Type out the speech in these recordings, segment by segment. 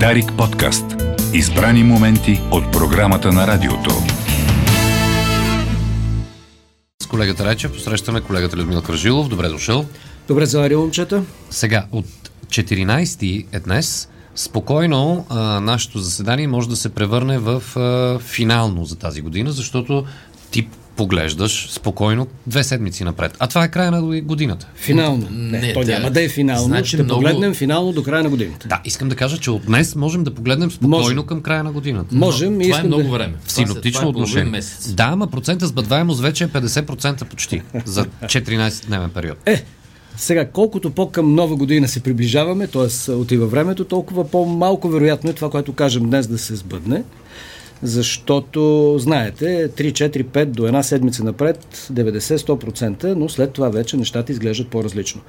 Дарик подкаст. Избрани моменти от програмата на радиото. С колегата Райчев посрещаме колегата Людмил Кръжилов. Добре дошъл. Добре завари, момчета. Сега, от 14 е днес. Спокойно а, нашето заседание може да се превърне в а, финално за тази година, защото ти поглеждаш спокойно две седмици напред. А това е края на годината. Финално. Не, Не, то тя- няма да е финално. значи Ще много- погледнем финално до края на годината. Да, искам да кажа, че от днес можем да погледнем спокойно Можем. към края на годината. Можем и Това е искам много да... време. В Това синоптично това е отношение. месец. Да, ама процента сбъдваемост вече е 50% почти за 14-дневен период. Е, сега, колкото по-към нова година се приближаваме, т.е. отива времето, толкова по-малко вероятно е това, което кажем днес да се сбъдне. Защото, знаете, 3, 4, 5 до една седмица напред, 90-100%, но след това вече нещата изглеждат по-различно.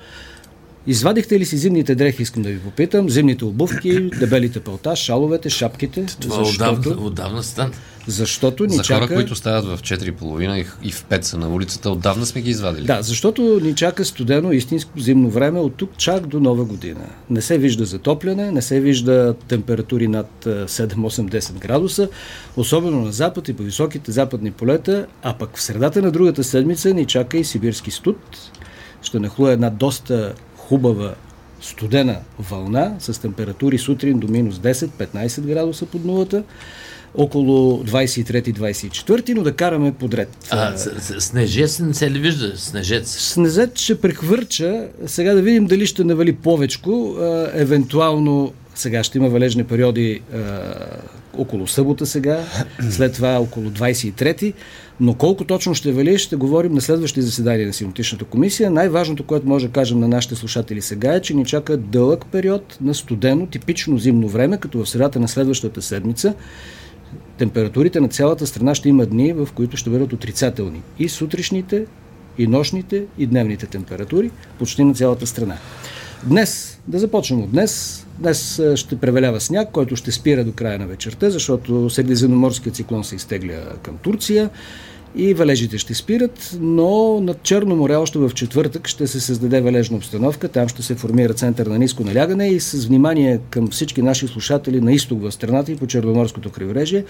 Извадихте ли си зимните дрехи, искам да ви попитам, зимните обувки, дебелите пълта, шаловете, шапките? Това отдавна, отдавна стана. защото ни За чака... хора, които стават в 4.30 и- и в 5 са на улицата, отдавна сме ги извадили. Да, защото ни чака студено истинско зимно време от тук чак до нова година. Не се вижда затопляне, не се вижда температури над е, 7-8-10 градуса, особено на запад и по високите западни полета, а пък в средата на другата седмица ни чака и сибирски студ. Ще нахлуе една доста хубава студена вълна с температури сутрин до минус 10-15 градуса под нулата, около 23-24, но да караме подред. А, с- снежец не се ли вижда? Снежец. Снезът ще прехвърча. Сега да видим дали ще навали повечко. Евентуално сега ще има валежни периоди а, около събота сега, след това около 23-ти. Но колко точно ще вали, ще говорим на следващите заседания на Синоптичната комисия. Най-важното, което може да кажем на нашите слушатели сега е, че ни чака дълъг период на студено, типично зимно време, като в средата на следващата седмица температурите на цялата страна ще има дни, в които ще бъдат отрицателни. И сутрешните, и нощните, и дневните температури, почти на цялата страна. Днес, да започнем от днес, днес ще превалява сняг, който ще спира до края на вечерта, защото средиземноморският циклон се изтегля към Турция и валежите ще спират, но над Черно море още в четвъртък ще се създаде валежна обстановка. Там ще се формира център на ниско налягане и с внимание към всички наши слушатели на изток в страната и по Черноморското крайбрежие.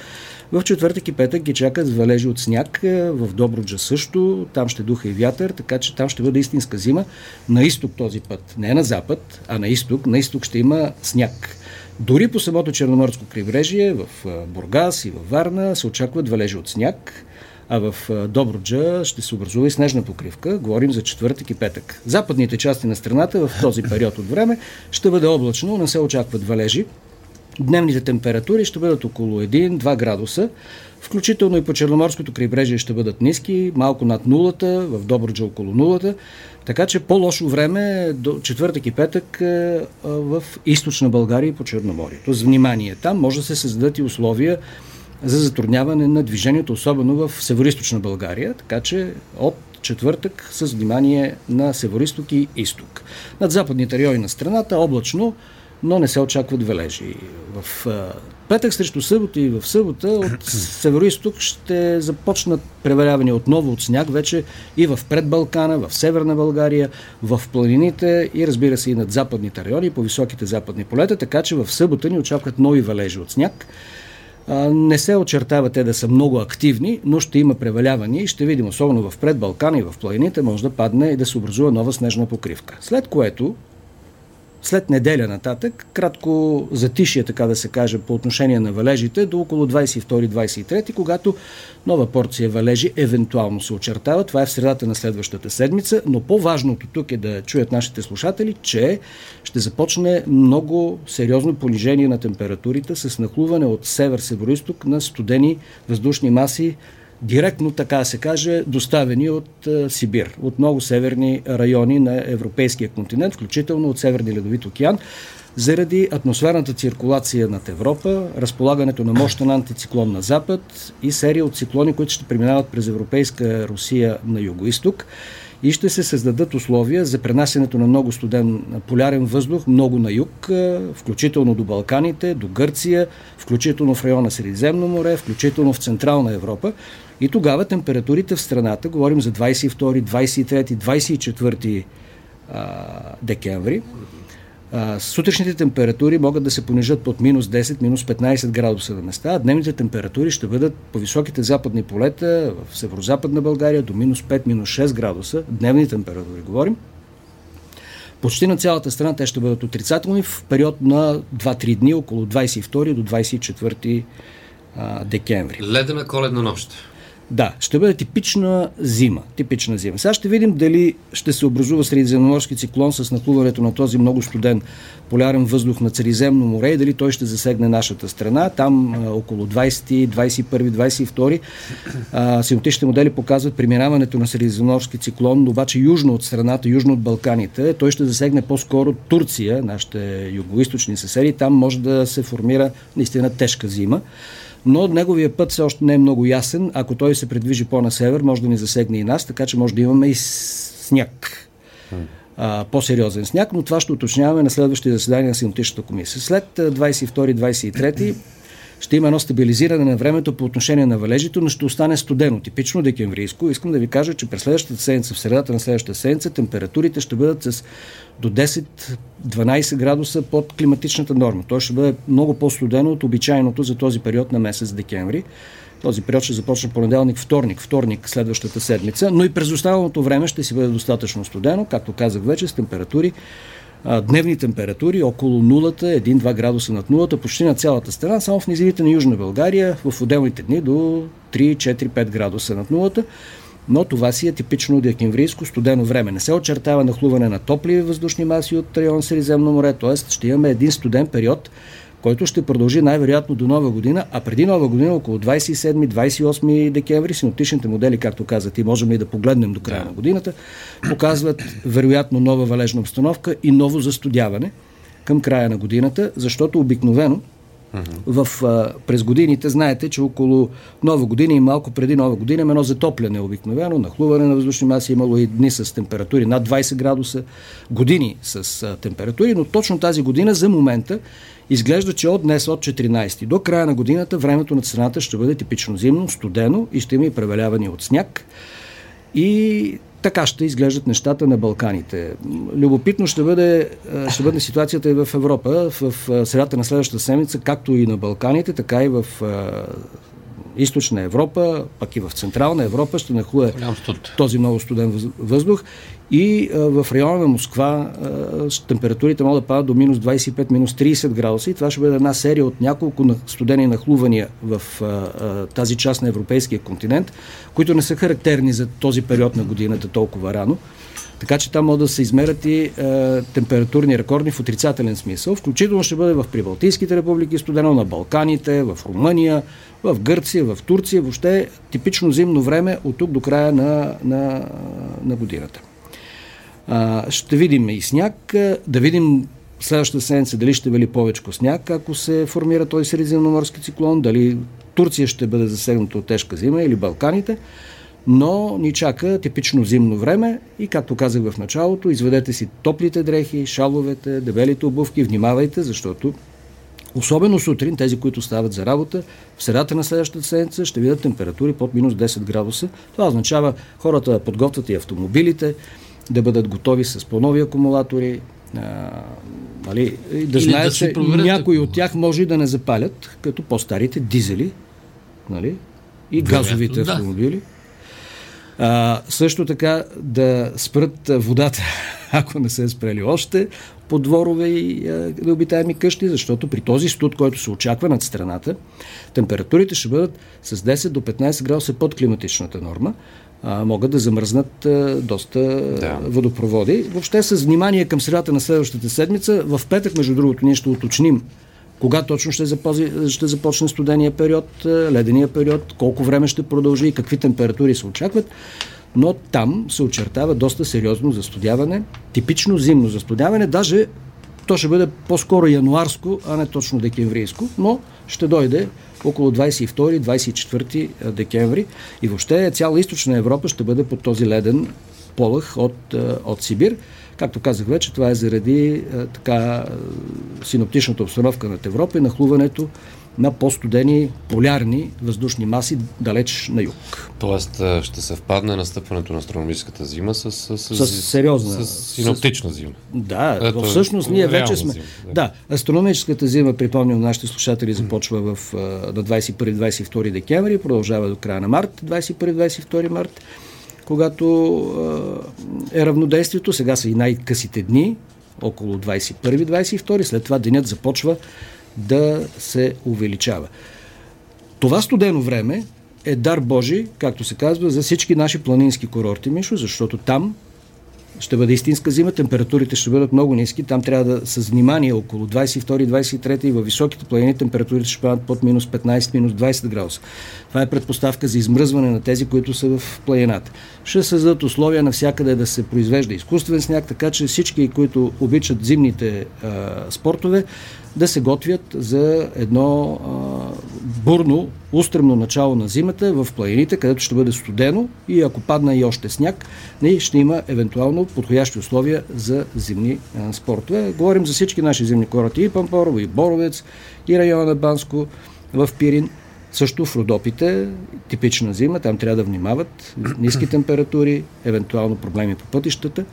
В четвъртък и петък ги чакат валежи от сняг, е, в Добруджа също, там ще духа и вятър, така че там ще бъде истинска зима. На изток този път, не на запад, а на изток. На изток ще има сняг. Дори по самото Черноморско крайбрежие, в а, Бургас и във Варна се очакват валежи от сняг, а в Добруджа ще се образува и снежна покривка. Говорим за четвъртък и петък. Западните части на страната в този период от време ще бъде облачно, не се очакват валежи. Дневните температури ще бъдат около 1-2 градуса, включително и по Черноморското крайбрежие ще бъдат ниски, малко над нулата, в Добруджа около нулата, така че по-лошо време до четвъртък и петък в източна България и по Черноморието. С внимание там може да се създадат и условия за затрудняване на движението, особено в североизточна България, така че от четвъртък с внимание на североизток и изток. Над западните райони на страната облачно, но не се очакват валежи. В петък срещу събота и в събота от североизток ще започнат превалявания отново от сняг вече и в предбалкана, в северна България, в планините и разбира се и над западните райони, по високите западни полета, така че в събота ни очакват нови валежи от сняг. Не се очертава те да са много активни, но ще има превалявания и ще видим, особено в предбалкана и в планините, може да падне и да се образува нова снежна покривка. След което след неделя нататък, кратко затишие, така да се каже, по отношение на валежите, до около 22-23, когато нова порция валежи евентуално се очертава. Това е в средата на следващата седмица, но по-важното тук е да чуят нашите слушатели, че ще започне много сериозно понижение на температурите с нахлуване от север-североисток на студени въздушни маси, директно, така се каже, доставени от е, Сибир, от много северни райони на европейския континент, включително от Северния ледовит океан, заради атмосферната циркулация над Европа, разполагането на мощен антициклон на запад и серия от циклони, които ще преминават през Европейска Русия на юго-исток и ще се създадат условия за пренасенето на много студен полярен въздух, много на юг, включително до Балканите, до Гърция, включително в района Средиземно море, включително в Централна Европа. И тогава температурите в страната, говорим за 22, 23, 24 а, декември, А, сутрешните температури могат да се понижат под минус 10, минус 15 градуса на места, а дневните температури ще бъдат по високите западни полета в северо-западна България до минус 5, минус 6 градуса. Дневни температури говорим. Почти на цялата страна те ще бъдат отрицателни в период на 2-3 дни, около 22 до 24 а, декември. Ледена коледна нощ. Да, ще бъде типична зима. Типична зима. Сега ще видим дали ще се образува средиземноморски циклон с нахлуването на този много студен полярен въздух на Средиземно море и дали той ще засегне нашата страна. Там а, около 20, 21, 22 а, синоптичните модели показват преминаването на средиземноморски циклон, обаче южно от страната, южно от Балканите. Той ще засегне по-скоро Турция, нашите югоисточни съседи. Там може да се формира наистина тежка зима но неговия път все още не е много ясен. Ако той се предвижи по-на север, може да ни засегне и нас, така че може да имаме и сняг. А, по-сериозен сняг, но това ще уточняваме на следващите заседания на Синоптичната комисия. След 22-23 ще има едно стабилизиране на времето по отношение на валежите, но ще остане студено, типично декемврийско. Искам да ви кажа, че през следващата седмица, в средата на следващата седмица, температурите ще бъдат с до 10-12 градуса под климатичната норма. То ще бъде много по-студено от обичайното за този период на месец декември. Този период ще започне понеделник, вторник, вторник следващата седмица, но и през останалото време ще си бъде достатъчно студено, както казах вече, с температури дневни температури около нулата, 1-2 градуса над нулата, почти на цялата страна, само в низините на Южна България в отделните дни до 3-4-5 градуса над нулата. Но това си е типично декемврийско студено време. Не се очертава нахлуване на топли въздушни маси от район Средиземно море, т.е. ще имаме един студен период, който ще продължи най-вероятно до нова година, а преди нова година, около 27-28 декември, синоптичните модели, както казах, и можем и да погледнем до края на годината, показват вероятно нова валежна обстановка и ново застудяване към края на годината, защото обикновено в, а, през годините знаете, че около нова година и малко преди нова година има едно затопляне обикновено, нахлуване на въздушни маси, имало и дни с температури над 20 градуса, години с а, температури, но точно тази година за момента изглежда, че от днес, от 14 до края на годината, времето на страната ще бъде типично зимно, студено и ще има и преваляване от сняг. И така ще изглеждат нещата на Балканите. Любопитно ще бъде, ще бъде ситуацията и в Европа в средата на следващата седмица, както и на Балканите, така и в източна Европа, пък и в Централна Европа ще нахлуе този много студен въздух. И а, в района на Москва а, температурите могат да падат до минус 25, минус 30 градуса и това ще бъде една серия от няколко студени нахлувания в а, тази част на европейския континент, които не са характерни за този период на годината толкова рано. Така че там могат да се измерят и е, температурни рекорди в отрицателен смисъл. Включително ще бъде в Прибалтийските републики студено, на Балканите, в Румъния, в Гърция, в Турция. Въобще типично зимно време от тук до края на, на, на годината. Ще видим и сняг, да видим следващата седмица дали ще вали повече сняг, ако се формира този средиземноморски циклон, дали Турция ще бъде засегната от тежка зима или Балканите, но ни чака типично зимно време и, както казах в началото, изведете си топлите дрехи, шаловете, дебелите обувки, внимавайте, защото Особено сутрин, тези, които стават за работа, в средата на следващата седмица ще видят температури под минус 10 градуса. Това означава хората да подготвят и автомобилите, да бъдат готови с по-нови акумулатори, а, нали, и да знаят, да че някои от тях може и да не запалят, като по-старите дизели нали, и газовите да. автомобили. А, също така да спрат водата, ако не се е спрели още, по дворове и необитаеми къщи, защото при този студ, който се очаква над страната, температурите ще бъдат с 10 до 15 градуса под климатичната норма, а, могат да замръзнат а, доста да. водопроводи. Въобще с внимание към средата на следващата седмица, в петък, между другото, ние ще уточним кога точно ще, запази, ще започне студения период, ледения период, колко време ще продължи и какви температури се очакват. Но там се очертава доста сериозно застудяване, типично зимно застудяване, даже то ще бъде по-скоро януарско, а не точно декемврийско, но ще дойде около 22-24 декември и въобще цяла източна Европа ще бъде под този леден полъх от, от Сибир. Както казах вече, това е заради така синоптичната обстановка над Европа и нахлуването на по-студени полярни въздушни маси далеч на юг. Тоест а, ще съвпадне настъпването на астрономическата зима с, с, С сериозна- с синоптична зима. Да, Ето, всъщност ние вече сме... зима, да. да. астрономическата зима, припомням на нашите слушатели, започва в, на 21-22 декември продължава до края на март, 21-22 март, когато е равнодействието. Сега са и най-късите дни, около 21-22, след това денят започва да се увеличава. Това студено време е дар Божий, както се казва, за всички наши планински курорти, Мишо, защото там ще бъде истинска зима, температурите ще бъдат много ниски. Там трябва да с внимание около 22-23 и във високите планини температурите ще бъдат под минус 15, минус 20 градуса. Това е предпоставка за измръзване на тези, които са в планината. Ще създадат условия навсякъде да се произвежда изкуствен сняг, така че всички, които обичат зимните а, спортове, да се готвят за едно а, бурно, устремно начало на зимата в планините, където ще бъде студено и ако падна и още сняг, ще има евентуално подходящи условия за зимни спортове. Говорим за всички наши зимни курорти, и Пампорово, и Боровец, и района на Банско, в Пирин. Също в Родопите, типична зима, там трябва да внимават, ниски температури, евентуално проблеми по пътищата.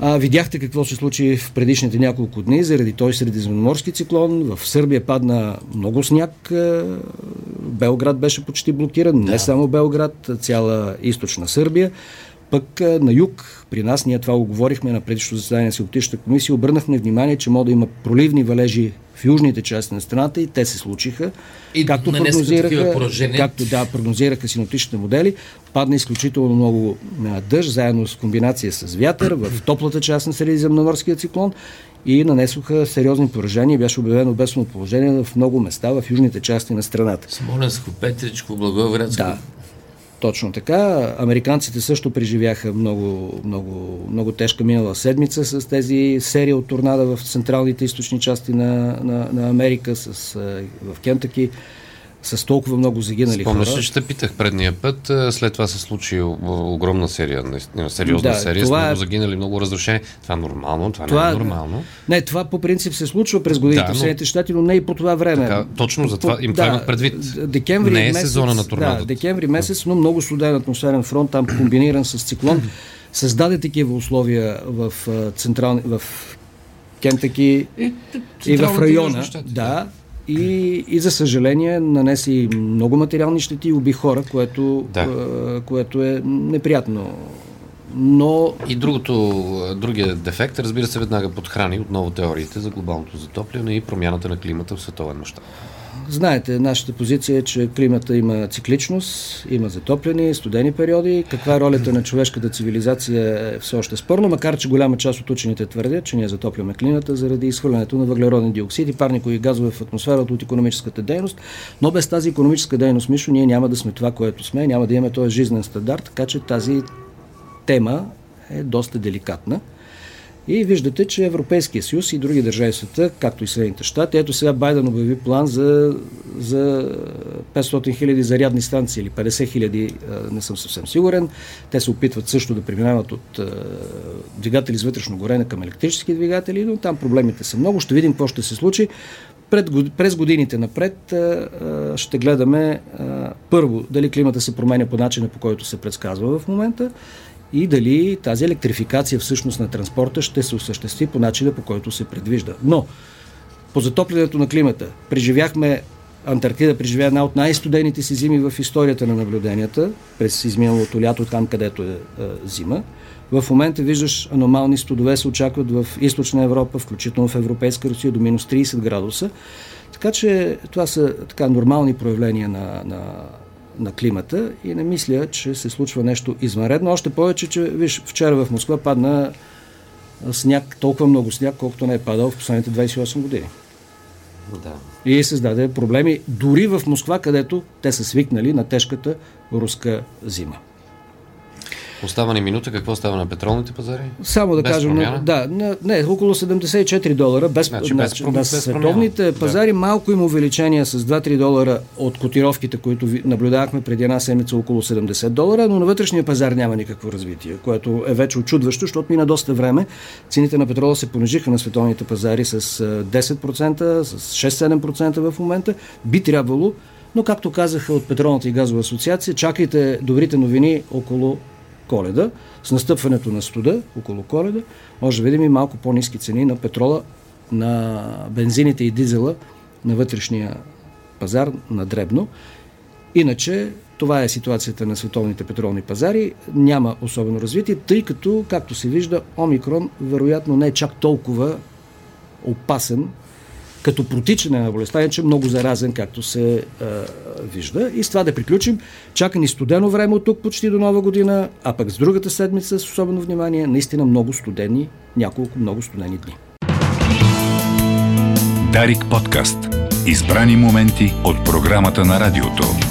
А, видяхте какво се случи в предишните няколко дни заради той средиземноморски циклон. В Сърбия падна много сняг. Белград беше почти блокиран. Не само Белград, цяла източна Сърбия. Пък на юг, при нас, ние това го говорихме на предишното заседание с Оптичната комисия, обърнахме внимание, че може да има проливни валежи в южните части на страната и те се случиха. И както поражения. както да, прогнозираха синоптичните модели, падна изключително много дъжд, заедно с комбинация с вятър в топлата част на Средиземноморския циклон и нанесоха сериозни поражения. Беше обявено бедствено положение в много места в южните части на страната. Смоленско, Петричко, Благоевградско. Да, точно така. Американците също преживяха много, много, много тежка минала седмица с тези серии от торнада в централните източни части на, на, на Америка, с, а, в Кентъки, с толкова много загинали Спомняш хора. ли, ще питах предния път, след това се случи огромна серия, наистина, сериозна Да, серия, с това много е- загинали, много разрушени. Това е нормално, това, Това не е- нормално. Не, това по принцип се случва през годините Да, в но- Съединените щати, но не и по това време. Така, точно за това им това имах предвид. Декември Не е месец, сезона на Да, торнадото. декември месец, но много студен атмосферен фронт, там комбиниран с циклон, създаде такива условия в а, централни, в Кентъки И, и в района. Щати, Да. И, и за съжаление нанесе и много материални щети и уби хора, което, Да. а, което е неприятно. Но И другото, другия дефект, разбира се, веднага подхрани отново теориите за глобалното затопляне и промяната на климата в световен мащаб. Знаете, нашата позиция е, че климата има цикличност, има затопляни, студени периоди. Каква е ролята на човешката цивилизация е все още спорно, макар че голяма част от учените твърдят, че ние затопляме климата заради изхвърлянето на въглероден диоксид и парникови газове в атмосферата от економическата дейност. Но без тази економическа дейност, Мишо, ние няма да сме това, което сме, няма да имаме този жизнен стандарт, така че тази тема е доста деликатна. И виждате, че Европейския съюз и други държави в света, както и Съединените щати, ето сега Байден обяви план за, за 500 хиляди зарядни станции или 50 хиляди, не съм съвсем сигурен. Те се опитват също да преминават от двигатели с вътрешно горене към електрически двигатели, но там проблемите са много. Ще видим какво ще се случи. Пред, през годините напред ще гледаме първо дали климата се променя по начина по който се предсказва в момента и дали тази електрификация всъщност на транспорта ще се осъществи по начина по който се предвижда. Но по затоплянето на климата преживяхме Антарктида преживя една от най-студените си зими в историята на наблюденията през изминалото лято, там където е, е зима. В момента виждаш аномални студове се очакват в източна Европа, включително в Европейска Русия до минус 30 градуса. Така че това са така нормални проявления на, на, на климата и не мисля, че се случва нещо извънредно. Още повече, че виж, вчера в Москва падна сняг, толкова много сняг, колкото не е падал в последните 28 години. Да. И създаде проблеми дори в Москва, където те са свикнали на тежката руска зима. Остава ни минута. Какво става на петролните пазари? Само да без кажем, промяна? да, на, не, около 74 долара, без, Значи на, без на без световните промяна. пазари малко има увеличение с 2-3 долара от котировките, които наблюдавахме преди една седмица около 70 долара, но на вътрешния пазар няма никакво развитие, което е вече очудващо, защото мина доста време. Цените на петрола се понижиха на световните пазари с а, 10%, с 6-7% в момента. Би трябвало, но както казаха от Петролната и газова асоциация, чакайте добрите новини около коледа, с настъпването на студа около коледа, може да видим и малко по-низки цени на петрола, на бензините и дизела на вътрешния пазар на дребно. Иначе това е ситуацията на световните петролни пазари. Няма особено развитие, тъй като, както се вижда, Омикрон вероятно не е чак толкова опасен като протичане на болестта, иначе много заразен, както се а, вижда. И с това да приключим. Чака ни студено време от тук почти до нова година, а пък с другата седмица, с особено внимание, наистина много студени, няколко много студени дни. Дарик подкаст. Избрани моменти от програмата на радиото.